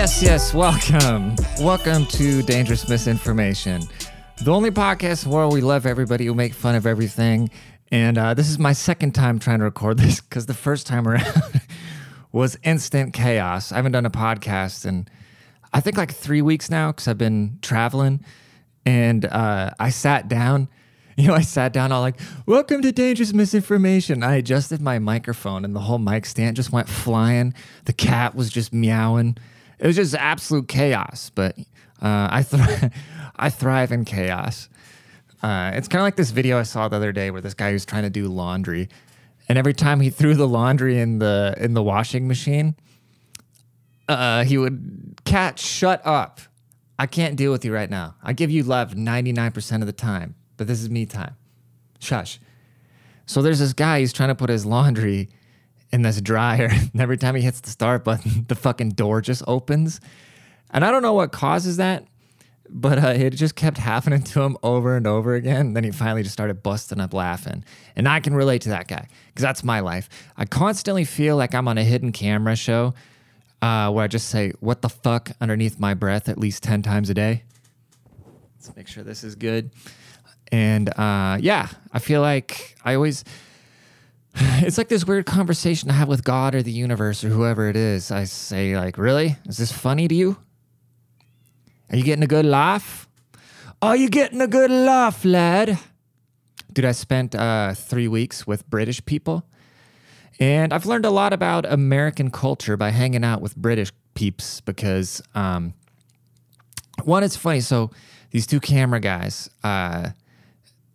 Yes, yes, welcome. Welcome to Dangerous Misinformation, the only podcast where we love everybody who make fun of everything. And uh, this is my second time trying to record this because the first time around was instant chaos. I haven't done a podcast in, I think, like three weeks now because I've been traveling. And uh, I sat down. You know, I sat down all like, welcome to Dangerous Misinformation. I adjusted my microphone and the whole mic stand just went flying. The cat was just meowing. It was just absolute chaos, but uh, I, th- I thrive in chaos. Uh, it's kind of like this video I saw the other day where this guy was trying to do laundry, and every time he threw the laundry in the in the washing machine, uh, he would cat shut up. I can't deal with you right now. I give you love 99% of the time, but this is me time. Shush. So there's this guy, he's trying to put his laundry in this dryer. And every time he hits the start button, the fucking door just opens. And I don't know what causes that, but uh, it just kept happening to him over and over again. And then he finally just started busting up laughing. And I can relate to that guy because that's my life. I constantly feel like I'm on a hidden camera show uh, where I just say, what the fuck, underneath my breath at least 10 times a day. Let's make sure this is good. And uh, yeah, I feel like I always it's like this weird conversation I have with God or the universe or whoever it is. I say, like, really? Is this funny to you? Are you getting a good laugh? Are you getting a good laugh, lad? Dude, I spent uh, three weeks with British people, and I've learned a lot about American culture by hanging out with British peeps because, um, one, it's funny. So, these two camera guys, uh,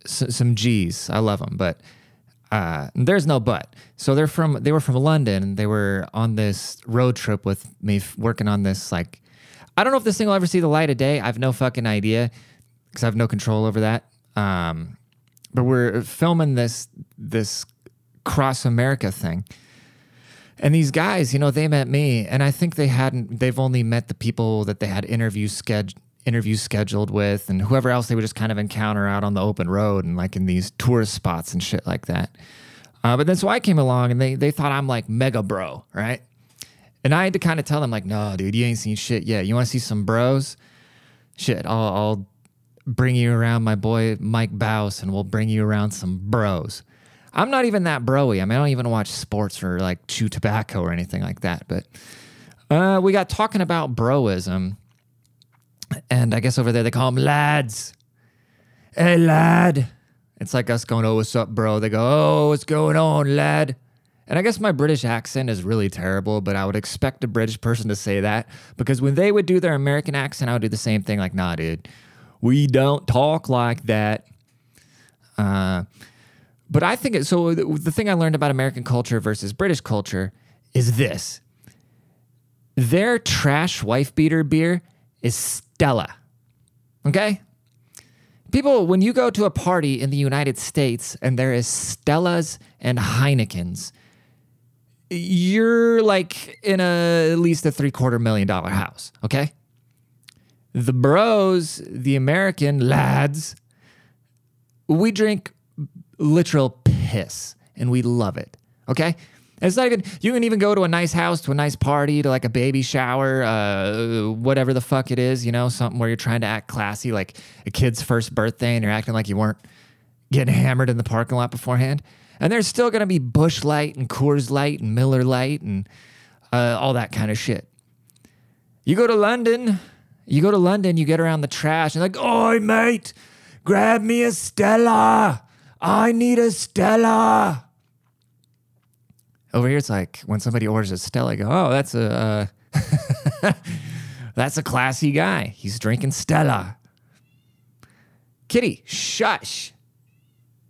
s- some G's, I love them, but uh, there's no but. So they're from they were from London. They were on this road trip with me, f- working on this. Like, I don't know if this thing will ever see the light of day. I have no fucking idea because I have no control over that. Um, but we're filming this this cross America thing. And these guys, you know, they met me, and I think they hadn't. They've only met the people that they had interviews scheduled interviews scheduled with and whoever else they would just kind of encounter out on the open road and like in these tourist spots and shit like that. Uh, but then so I came along and they they thought I'm like mega bro, right? And I had to kind of tell them like, no, dude, you ain't seen shit yet. You want to see some bros? Shit, I'll, I'll bring you around my boy Mike Bouse and we'll bring you around some bros. I'm not even that broy. I mean, I don't even watch sports or like chew tobacco or anything like that. But uh, we got talking about broism and I guess over there they call them lads. Hey, lad. It's like us going, oh, what's up, bro? They go, oh, what's going on, lad? And I guess my British accent is really terrible, but I would expect a British person to say that because when they would do their American accent, I would do the same thing like, nah, dude, we don't talk like that. Uh, but I think it, so. The, thing I learned about American culture versus British culture is this their trash wife beater beer is Stella. Okay? People, when you go to a party in the United States and there is Stellas and Heinekens, you're like in a at least a three quarter million dollar house. Okay? The bros, the American lads, we drink literal piss and we love it. Okay? It's not even, you can even go to a nice house, to a nice party, to like a baby shower, uh, whatever the fuck it is, you know, something where you're trying to act classy, like a kid's first birthday and you're acting like you weren't getting hammered in the parking lot beforehand. And there's still going to be Busch Light and Coors Light and Miller Lite and uh, all that kind of shit. You go to London, you go to London, you get around the trash and like, oi, mate, grab me a Stella. I need a Stella. Over here, it's like when somebody orders a Stella, I go, oh, that's a uh, that's a classy guy. He's drinking Stella. Kitty, shush.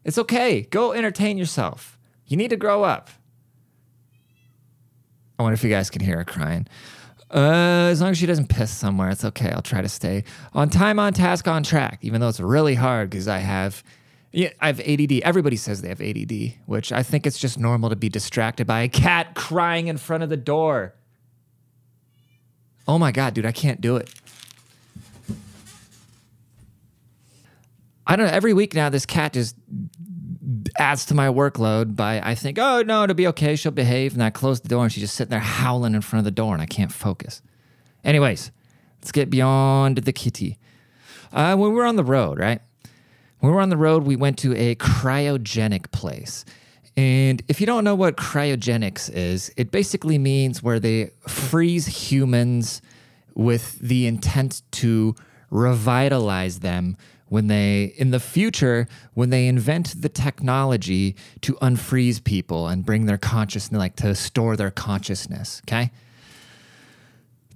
It's okay. Go entertain yourself. You need to grow up. I wonder if you guys can hear her crying. Uh, as long as she doesn't piss somewhere, it's okay. I'll try to stay on time, on task, on track, even though it's really hard because I have yeah, I have ADD. Everybody says they have ADD, which I think it's just normal to be distracted by a cat crying in front of the door. Oh my God, dude, I can't do it. I don't know. Every week now, this cat just adds to my workload by I think, oh no, it'll be okay. She'll behave. And I close the door and she's just sitting there howling in front of the door and I can't focus. Anyways, let's get beyond the kitty. Uh, when we were on the road, right? When we were on the road, we went to a cryogenic place. And if you don't know what cryogenics is, it basically means where they freeze humans with the intent to revitalize them when they in the future when they invent the technology to unfreeze people and bring their consciousness like to store their consciousness okay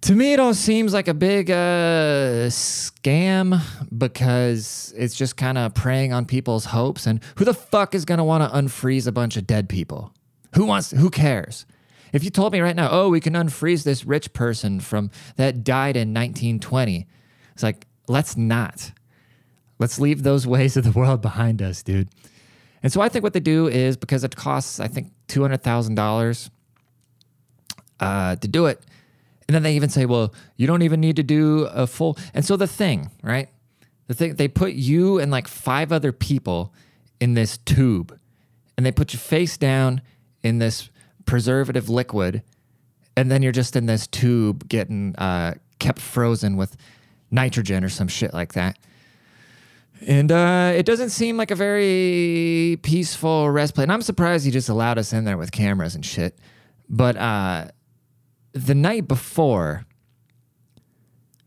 to me it all seems like a big uh, scam because it's just kind of preying on people's hopes and who the fuck is going to want to unfreeze a bunch of dead people? Who wants who cares? If you told me right now oh we can unfreeze this rich person from that died in 1920 it's like let's not. Let's leave those ways of the world behind us, dude. And so I think what they do is because it costs, I think, two hundred thousand uh, dollars to do it, and then they even say, well, you don't even need to do a full. And so the thing, right? The thing they put you and like five other people in this tube, and they put you face down in this preservative liquid, and then you're just in this tube getting uh, kept frozen with nitrogen or some shit like that. And uh, it doesn't seem like a very peaceful rest play. And I'm surprised he just allowed us in there with cameras and shit. But uh, the night before,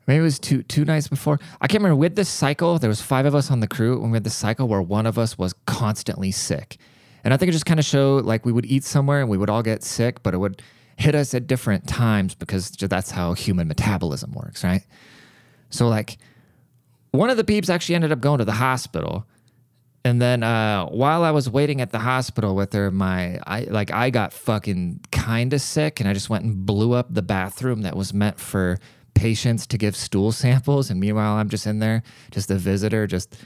maybe it was two two nights before. I can't remember. With this cycle, there was five of us on the crew, and we had the cycle where one of us was constantly sick. And I think it just kind of showed like we would eat somewhere and we would all get sick, but it would hit us at different times because that's how human metabolism works, right? So like one of the peeps actually ended up going to the hospital. And then uh, while I was waiting at the hospital with her, my I like I got fucking kind of sick, and I just went and blew up the bathroom that was meant for patients to give stool samples. And meanwhile, I'm just in there, just a visitor, just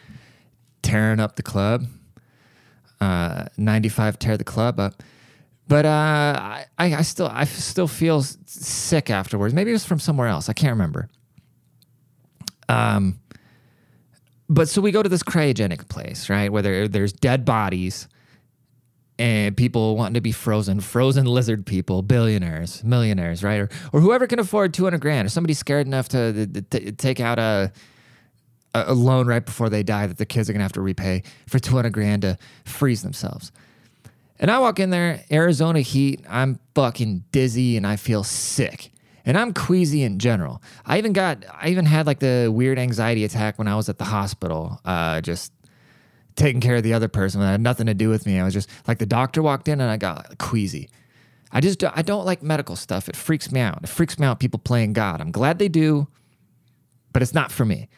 tearing up the club. Uh, 95 tear the club up. But uh, I, I still I still feel sick afterwards. Maybe it was from somewhere else. I can't remember. Um, but so we go to this cryogenic place, right? Where there, there's dead bodies and people wanting to be frozen, frozen lizard people, billionaires, millionaires, right? Or, or whoever can afford 200 grand, or somebody scared enough to, to, to take out a, a loan right before they die that the kids are going to have to repay for 200 grand to freeze themselves. And I walk in there, Arizona heat, I'm fucking dizzy and I feel sick and I'm queasy in general. I even got, I even had like the weird anxiety attack when I was at the hospital, uh, just taking care of the other person. It had nothing to do with me. I was just like the doctor walked in and I got queasy. I just, I don't like medical stuff. It freaks me out. It freaks me out people playing God. I'm glad they do, but it's not for me.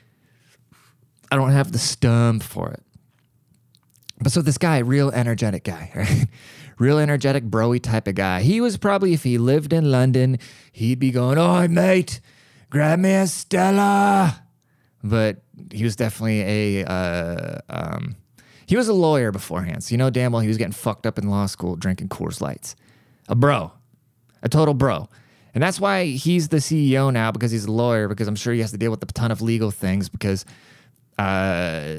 I don't have the stump for it. But so this guy, real energetic guy, right? Real energetic, broy type of guy. He was probably, if he lived in London, he'd be going, Oh, mate, grab me a Stella. But he was definitely a, uh, um, he was a lawyer beforehand. So you know damn well he was getting fucked up in law school drinking Coors Lights. A bro, a total bro. And that's why he's the CEO now because he's a lawyer, because I'm sure he has to deal with a ton of legal things because uh,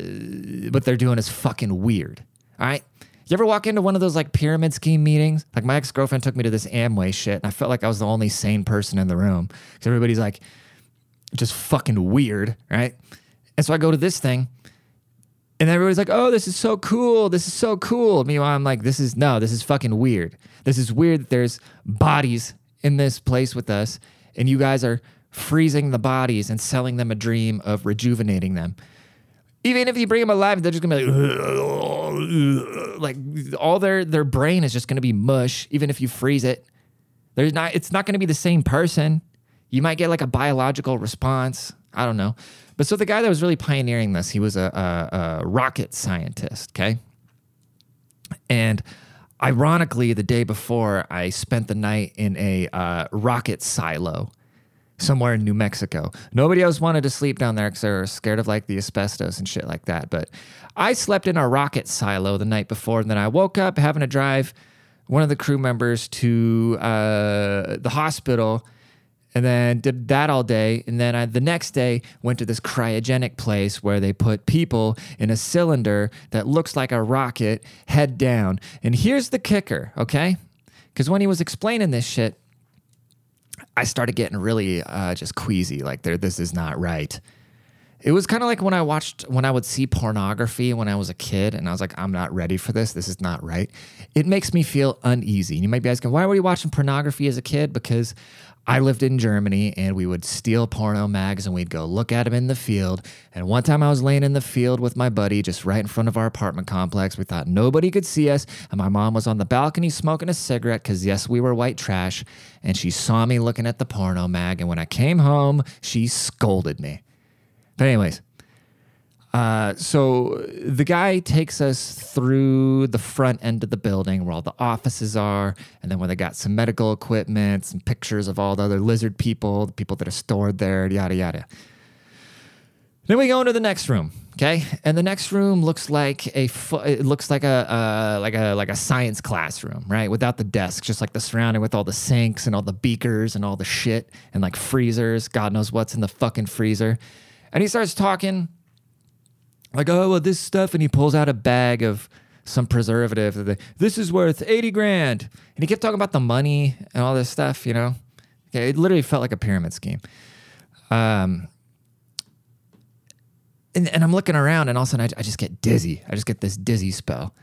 what they're doing is fucking weird. All right. You ever walk into one of those like pyramid scheme meetings? Like my ex girlfriend took me to this Amway shit, and I felt like I was the only sane person in the room because everybody's like just fucking weird, right? And so I go to this thing, and everybody's like, "Oh, this is so cool! This is so cool." Meanwhile, I'm like, "This is no, this is fucking weird. This is weird that there's bodies in this place with us, and you guys are freezing the bodies and selling them a dream of rejuvenating them." Even if you bring them alive, they're just gonna be like, like all their their brain is just gonna be mush. Even if you freeze it, there's not. It's not gonna be the same person. You might get like a biological response. I don't know. But so the guy that was really pioneering this, he was a, a, a rocket scientist. Okay, and ironically, the day before, I spent the night in a uh, rocket silo somewhere in New Mexico. Nobody else wanted to sleep down there because they were scared of like the asbestos and shit like that. But I slept in a rocket silo the night before, and then I woke up having to drive one of the crew members to uh, the hospital. and then did that all day. And then I, the next day went to this cryogenic place where they put people in a cylinder that looks like a rocket, head down. And here's the kicker, okay? Because when he was explaining this shit, I started getting really uh, just queasy. Like, there, this is not right. It was kind of like when I watched, when I would see pornography when I was a kid, and I was like, I'm not ready for this. This is not right. It makes me feel uneasy. And you might be asking, why were you watching pornography as a kid? Because I lived in Germany and we would steal porno mags and we'd go look at them in the field. And one time I was laying in the field with my buddy just right in front of our apartment complex. We thought nobody could see us. And my mom was on the balcony smoking a cigarette because, yes, we were white trash. And she saw me looking at the porno mag. And when I came home, she scolded me. But, anyways, uh, so the guy takes us through the front end of the building where all the offices are, and then where they got some medical equipment, some pictures of all the other lizard people, the people that are stored there, yada yada. Then we go into the next room, okay, and the next room looks like a it looks like a uh, like a like a science classroom, right? Without the desks, just like the surrounding with all the sinks and all the beakers and all the shit and like freezers. God knows what's in the fucking freezer. And he starts talking like, oh, well, this stuff. And he pulls out a bag of some preservative. This is worth 80 grand. And he kept talking about the money and all this stuff, you know? Okay, it literally felt like a pyramid scheme. Um, and, and I'm looking around, and all of a sudden I, I just get dizzy. I just get this dizzy spell.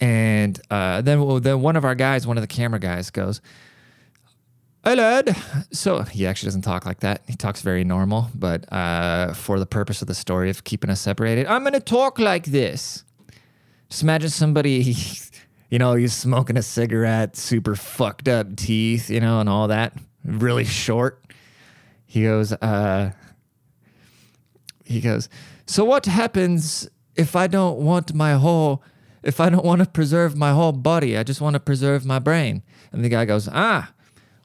And uh, then, then one of our guys, one of the camera guys, goes, Hi, lad. So he actually doesn't talk like that. He talks very normal, but uh, for the purpose of the story of keeping us separated, I'm going to talk like this. Just imagine somebody, you know, he's smoking a cigarette, super fucked up teeth, you know, and all that, really short. He goes, uh, he goes, So what happens if I don't want my whole, if I don't want to preserve my whole body? I just want to preserve my brain. And the guy goes, Ah,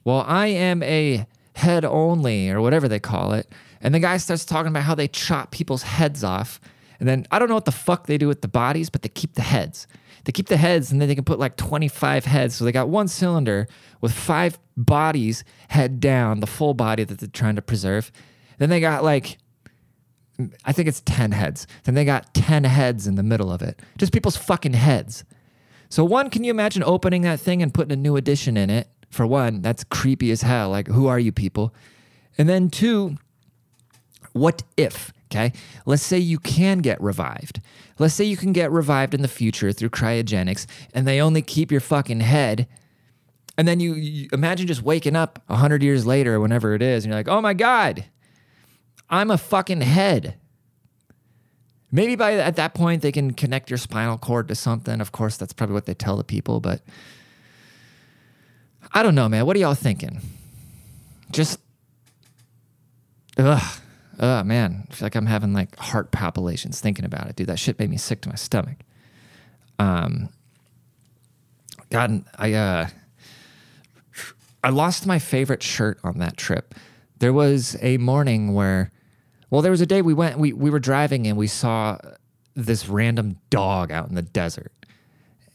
well, I am a head only or whatever they call it. And the guy starts talking about how they chop people's heads off. And then I don't know what the fuck they do with the bodies, but they keep the heads. They keep the heads and then they can put like 25 heads. So they got one cylinder with five bodies head down, the full body that they're trying to preserve. Then they got like, I think it's 10 heads. Then they got 10 heads in the middle of it. Just people's fucking heads. So, one, can you imagine opening that thing and putting a new addition in it? For one, that's creepy as hell. Like, who are you people? And then two, what if, okay? Let's say you can get revived. Let's say you can get revived in the future through cryogenics and they only keep your fucking head. And then you, you imagine just waking up 100 years later, whenever it is, and you're like, oh my God, I'm a fucking head. Maybe by at that point they can connect your spinal cord to something. Of course, that's probably what they tell the people, but I don't know, man. What are y'all thinking? Just, ugh, ugh, man. I feel like I'm having like heart palpitations thinking about it, dude. That shit made me sick to my stomach. Um, God, I uh, I lost my favorite shirt on that trip. There was a morning where, well, there was a day we went, we we were driving and we saw this random dog out in the desert,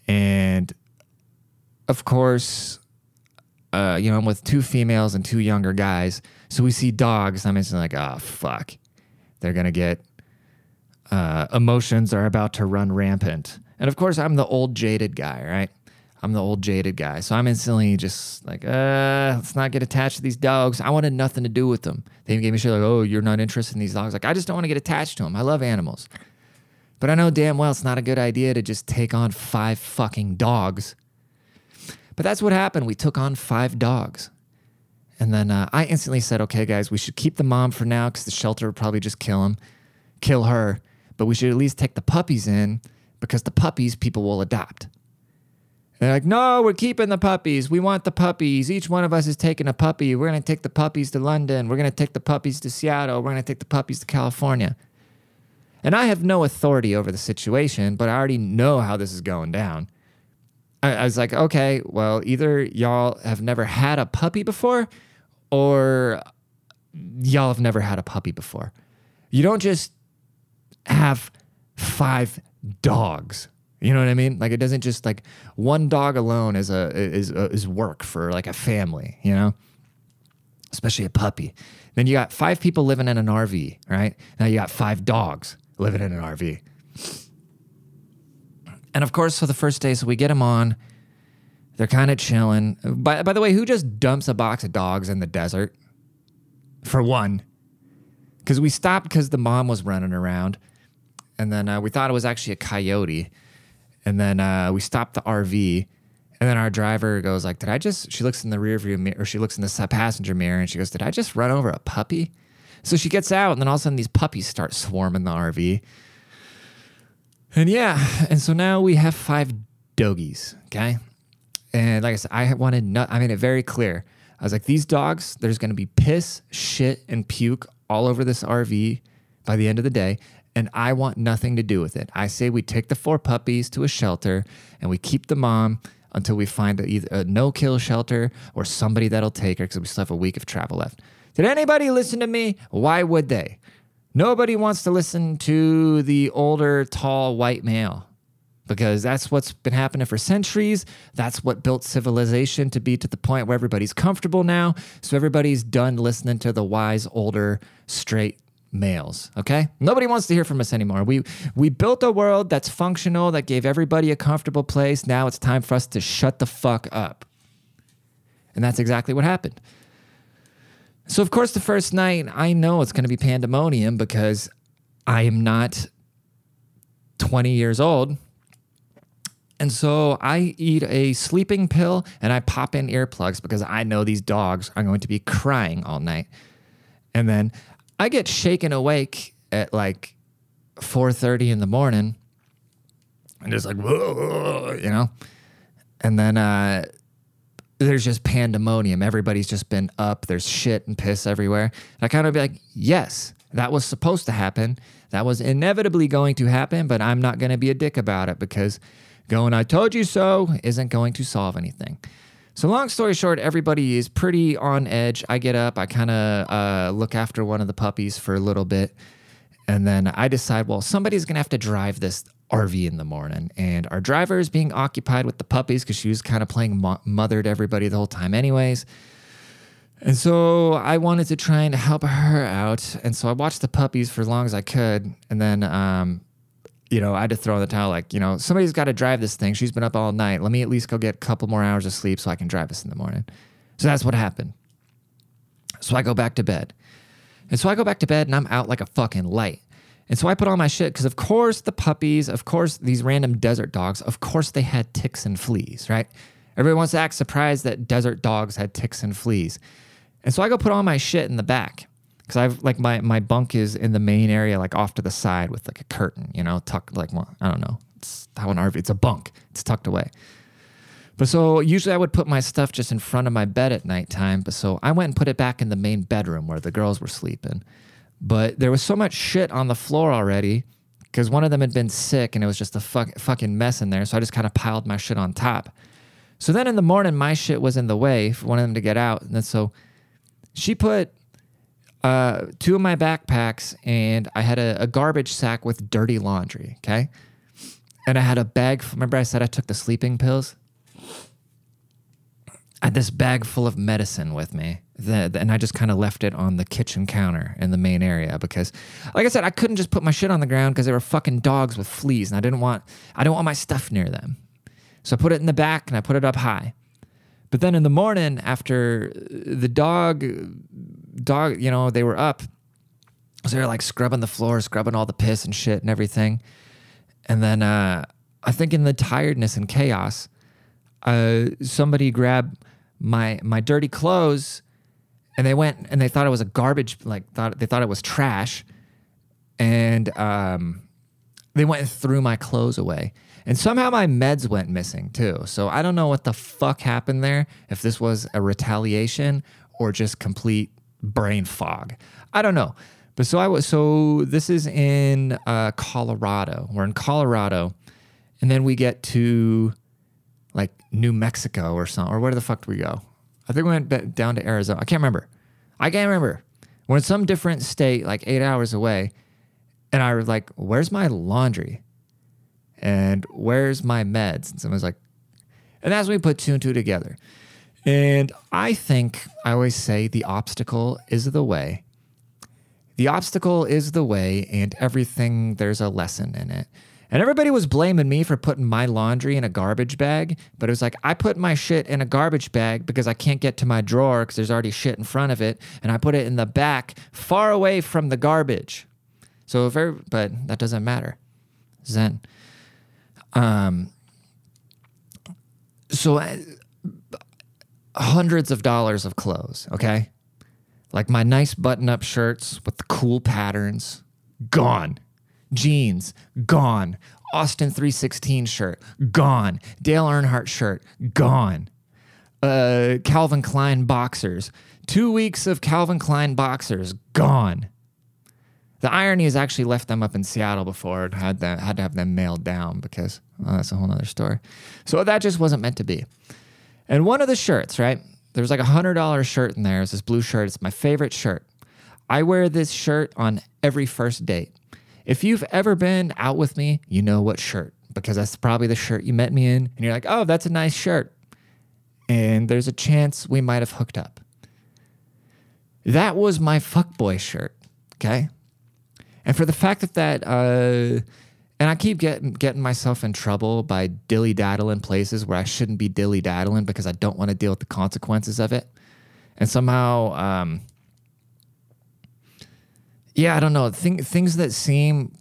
and of course uh, you know, I'm with two females and two younger guys. So we see dogs. I'm instantly like, oh, fuck. They're going to get, uh, emotions are about to run rampant. And of course, I'm the old jaded guy, right? I'm the old jaded guy. So I'm instantly just like, uh, let's not get attached to these dogs. I wanted nothing to do with them. They even gave me shit like, oh, you're not interested in these dogs. Like, I just don't want to get attached to them. I love animals. But I know damn well it's not a good idea to just take on five fucking dogs but that's what happened. We took on five dogs. And then uh, I instantly said, okay, guys, we should keep the mom for now because the shelter would probably just kill him, kill her. But we should at least take the puppies in because the puppies people will adopt. And they're like, no, we're keeping the puppies. We want the puppies. Each one of us is taking a puppy. We're going to take the puppies to London. We're going to take the puppies to Seattle. We're going to take the puppies to California. And I have no authority over the situation, but I already know how this is going down. I, I was like, okay, well, either y'all have never had a puppy before or y'all have never had a puppy before. You don't just have five dogs. You know what I mean? Like it doesn't just like one dog alone is a is uh, is work for like a family, you know? especially a puppy. Then you got five people living in an RV, right? Now you got five dogs living in an RV. And of course, for the first day, so we get them on. They're kind of chilling. By, by the way, who just dumps a box of dogs in the desert? For one. Because we stopped because the mom was running around. And then uh, we thought it was actually a coyote. And then uh, we stopped the RV. And then our driver goes like, "Did I just?" She looks in the rear view mirror, or she looks in the passenger mirror, and she goes, "Did I just run over a puppy?" So she gets out, and then all of a sudden these puppies start swarming the RV. And yeah, and so now we have five doggies. Okay, and like I said, I wanted not. I made it very clear. I was like, these dogs, there's going to be piss, shit, and puke all over this RV by the end of the day and I want nothing to do with it. I say we take the four puppies to a shelter and we keep the mom until we find either a no kill shelter or somebody that'll take her because we still have a week of travel left. Did anybody listen to me? Why would they? Nobody wants to listen to the older, tall, white male because that's what's been happening for centuries. That's what built civilization to be to the point where everybody's comfortable now. So everybody's done listening to the wise, older, straight males. Okay, nobody wants to hear from us anymore. We we built a world that's functional that gave everybody a comfortable place. Now it's time for us to shut the fuck up, and that's exactly what happened. So of course, the first night I know it's going to be pandemonium because I am not 20 years old. And so I eat a sleeping pill and I pop in earplugs because I know these dogs are going to be crying all night. And then I get shaken awake at like 4:30 in the morning and just like whoa, you know and then uh, there's just pandemonium. Everybody's just been up. There's shit and piss everywhere. And i kind of be like yes that was supposed to happen. That was inevitably going to happen but i'm not going to be a dick about it because going i told you so isn't going to solve anything. So, long story short, everybody is pretty on edge. I get up, I kind of uh, look after one of the puppies for a little bit, and then I decide, well, somebody's gonna have to drive this RV in the morning. And our driver is being occupied with the puppies because she was kind of playing mo- mother to everybody the whole time, anyways. And so I wanted to try and help her out. And so I watched the puppies for as long as I could. And then um, you know, I had to throw in the towel. Like, you know, somebody's got to drive this thing. She's been up all night. Let me at least go get a couple more hours of sleep so I can drive this in the morning. So that's what happened. So I go back to bed. And so I go back to bed and I'm out like a fucking light. And so I put all my shit because, of course, the puppies, of course, these random desert dogs, of course, they had ticks and fleas, right? Everybody wants to act surprised that desert dogs had ticks and fleas. And so I go put all my shit in the back because I've like my my bunk is in the main area, like off to the side with like a curtain, you know, tucked like well, I don't know. It's how an RV. It's a bunk. It's tucked away. But so usually I would put my stuff just in front of my bed at nighttime. But so I went and put it back in the main bedroom where the girls were sleeping. But there was so much shit on the floor already because one of them had been sick and it was just a fuck, fucking mess in there. So I just kind of piled my shit on top. So then in the morning, my shit was in the way for one of them to get out. And so she put uh, two of my backpacks, and I had a, a, garbage sack with dirty laundry. Okay. And I had a bag. Remember, I said I took the sleeping pills? I had this bag full of medicine with me. That, and I just kind of left it on the kitchen counter in the main area because, like I said, I couldn't just put my shit on the ground because there were fucking dogs with fleas, and I didn't want I didn't want my stuff near them. So I put it in the back and I put it up high. But then in the morning, after the dog dog, you know, they were up. So they were like scrubbing the floor, scrubbing all the piss and shit and everything. And then uh, I think in the tiredness and chaos, uh, somebody grabbed my my dirty clothes and they went and they thought it was a garbage like thought they thought it was trash and um, they went and threw my clothes away and somehow my meds went missing too so i don't know what the fuck happened there if this was a retaliation or just complete brain fog. I don't know. But so I was so this is in uh, Colorado. We're in Colorado, and then we get to like New Mexico or something. Or where the fuck do we go? I think we went down to Arizona. I can't remember. I can't remember. We're in some different state, like eight hours away, and I was like, "Where's my laundry?" And where's my meds? And someone's like, and that's when we put two and two together. And I think I always say the obstacle is the way. The obstacle is the way, and everything, there's a lesson in it. And everybody was blaming me for putting my laundry in a garbage bag, but it was like I put my shit in a garbage bag because I can't get to my drawer because there's already shit in front of it, and I put it in the back, far away from the garbage. So if, but that doesn't matter. Zen. Um. So, uh, hundreds of dollars of clothes. Okay, like my nice button-up shirts with the cool patterns, gone jeans, gone. Austin 316 shirt, gone. Dale Earnhardt shirt, gone. Uh, Calvin Klein boxers, two weeks of Calvin Klein boxers, gone. The irony is I actually left them up in Seattle before and had, that, had to have them mailed down because well, that's a whole other story. So that just wasn't meant to be. And one of the shirts, right? There's like a $100 shirt in there. It's this blue shirt. It's my favorite shirt. I wear this shirt on every first date. If you've ever been out with me, you know what shirt, because that's probably the shirt you met me in. And you're like, oh, that's a nice shirt. And there's a chance we might have hooked up. That was my fuckboy shirt. Okay. And for the fact that that, uh, and I keep getting getting myself in trouble by dilly daddling places where I shouldn't be dilly daddling because I don't want to deal with the consequences of it. And somehow, um, yeah, I don't know. Thing, things that seem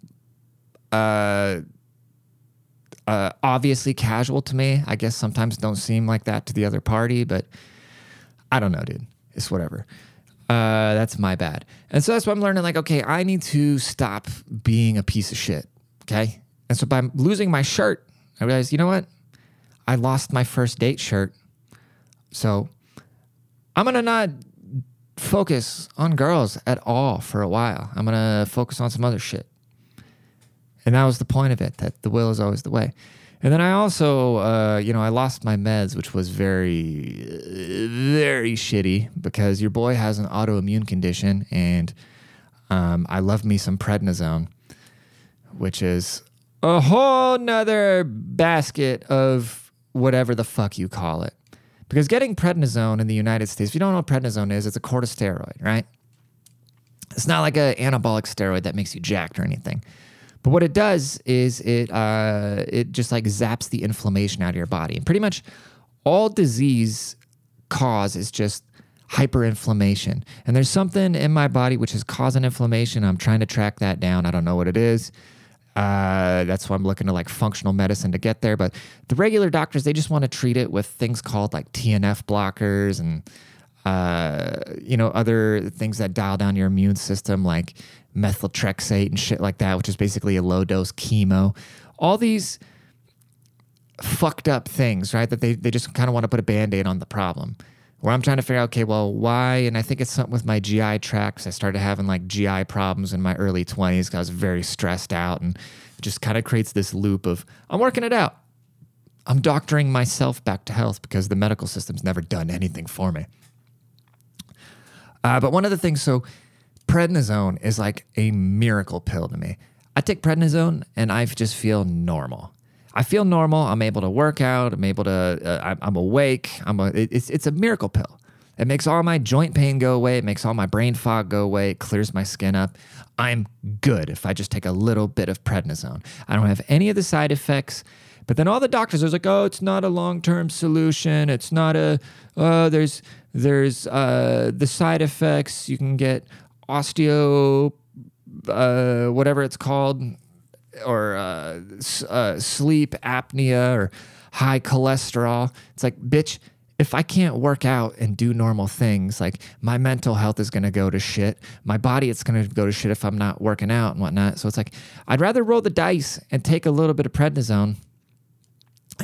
uh, uh, obviously casual to me, I guess sometimes don't seem like that to the other party, but I don't know, dude. It's whatever. Uh, that's my bad. And so that's what I'm learning. Like, okay, I need to stop being a piece of shit. Okay. And so by losing my shirt, I realized, you know what? I lost my first date shirt. So I'm going to not focus on girls at all for a while. I'm going to focus on some other shit. And that was the point of it, that the will is always the way. And then I also, uh, you know, I lost my meds, which was very, very shitty because your boy has an autoimmune condition. And um, I love me some prednisone, which is a whole nother basket of whatever the fuck you call it. Because getting prednisone in the United States, if you don't know what prednisone is, it's a corticosteroid, right? It's not like an anabolic steroid that makes you jacked or anything. But what it does is it uh, it just like zaps the inflammation out of your body. And pretty much all disease cause is just hyperinflammation. And there's something in my body which is causing inflammation. I'm trying to track that down. I don't know what it is. Uh, that's why I'm looking to like functional medicine to get there. But the regular doctors, they just want to treat it with things called like TNF blockers and, uh, you know, other things that dial down your immune system, like methotrexate and shit like that, which is basically a low dose chemo. All these fucked up things, right? That they, they just kind of want to put a band aid on the problem where I'm trying to figure out, okay, well, why? And I think it's something with my GI tracts. I started having like GI problems in my early 20s because I was very stressed out and it just kind of creates this loop of I'm working it out. I'm doctoring myself back to health because the medical system's never done anything for me. Uh, but one of the things, so prednisone is like a miracle pill to me. I take prednisone and I just feel normal. I feel normal. I'm able to work out. I'm able to. Uh, I'm, awake. I'm a. It's it's a miracle pill. It makes all my joint pain go away. It makes all my brain fog go away. It clears my skin up. I'm good if I just take a little bit of prednisone. I don't have any of the side effects. But then all the doctors are like, oh, it's not a long term solution. It's not a. Uh, there's there's uh, the side effects. You can get osteo, uh, whatever it's called or uh, uh, sleep apnea or high cholesterol. It's like, bitch, if I can't work out and do normal things, like my mental health is going to go to shit. My body, it's going to go to shit if I'm not working out and whatnot. So it's like, I'd rather roll the dice and take a little bit of prednisone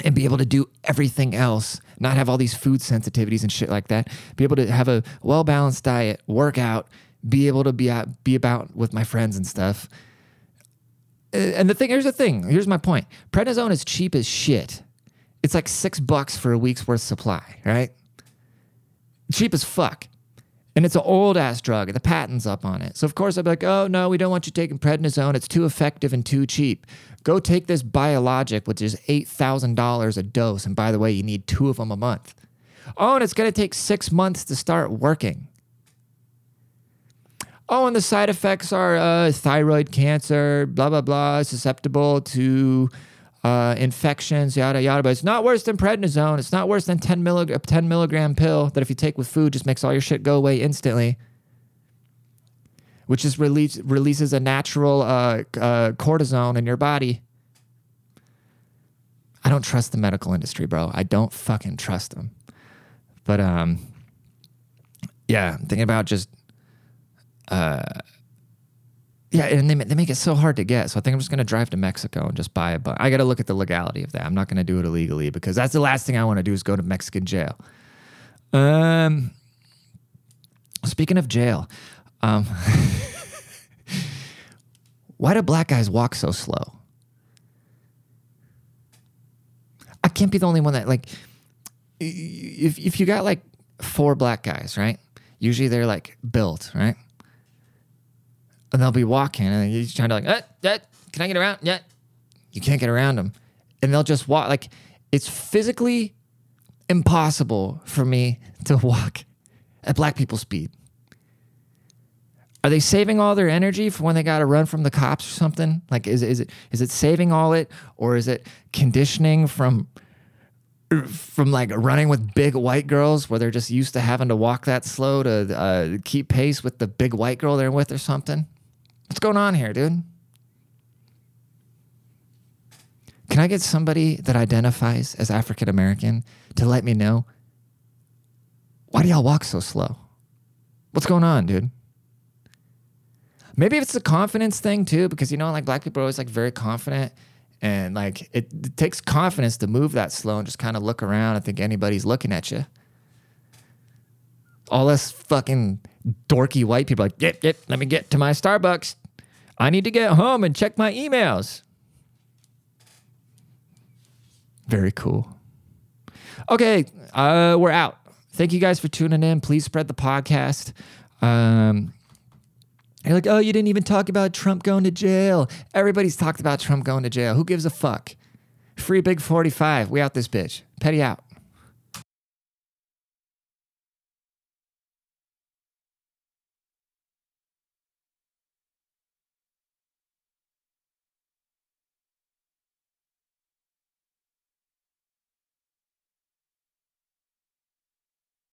and be able to do everything else, not have all these food sensitivities and shit like that. Be able to have a well balanced diet, work out, be able to be out, be about with my friends and stuff Uh, and the thing here's the thing here's my point. Prednisone is cheap as shit. It's like six bucks for a week's worth supply right? Cheap as fuck. And it's an old ass drug. The patent's up on it. So of course i'd be like oh no we don't want you taking prednisone. It's too effective and too cheap. Go take this biologic which is $8000 a dose. And by the way you need two of them a month. Oh, and it's going to take six months to start working. Oh, and the side effects are uh, thyroid cancer, blah, blah, blah, susceptible to uh, infections, yada, yada. But it's not worse than prednisone. It's not worse than 10, millig- 10 milligram pill that if you take with food just makes all your shit go away instantly, which just release, releases a natural uh, uh, cortisone in your body. I don't trust the medical industry, bro. I don't fucking trust them. But um, yeah, I'm thinking about just uh, yeah, and they, they make it so hard to get. So I think I'm just gonna drive to Mexico and just buy a bunch. I got to look at the legality of that. I'm not gonna do it illegally because that's the last thing I want to do is go to Mexican jail. Um, speaking of jail, um, why do black guys walk so slow? I can't be the only one that like. If if you got like four black guys, right? Usually they're like built, right? And they'll be walking and you're trying to like, eh, eh, can I get around? Yeah. You can't get around them. And they'll just walk. Like it's physically impossible for me to walk at black people speed. Are they saving all their energy for when they got to run from the cops or something? Like, is, is it is it saving all it, or is it conditioning from from like running with big white girls where they're just used to having to walk that slow to uh, keep pace with the big white girl they're with or something? What's going on here, dude? Can I get somebody that identifies as African American to let me know why do y'all walk so slow? What's going on, dude? Maybe it's a confidence thing too, because you know, like black people are always like very confident and like it, it takes confidence to move that slow and just kind of look around and think anybody's looking at you. All us fucking dorky white people like, yep, yep, let me get to my Starbucks. I need to get home and check my emails. Very cool. Okay, uh, we're out. Thank you guys for tuning in. Please spread the podcast. Um, you're like, oh, you didn't even talk about Trump going to jail. Everybody's talked about Trump going to jail. Who gives a fuck? Free Big 45. We out this bitch. Petty out.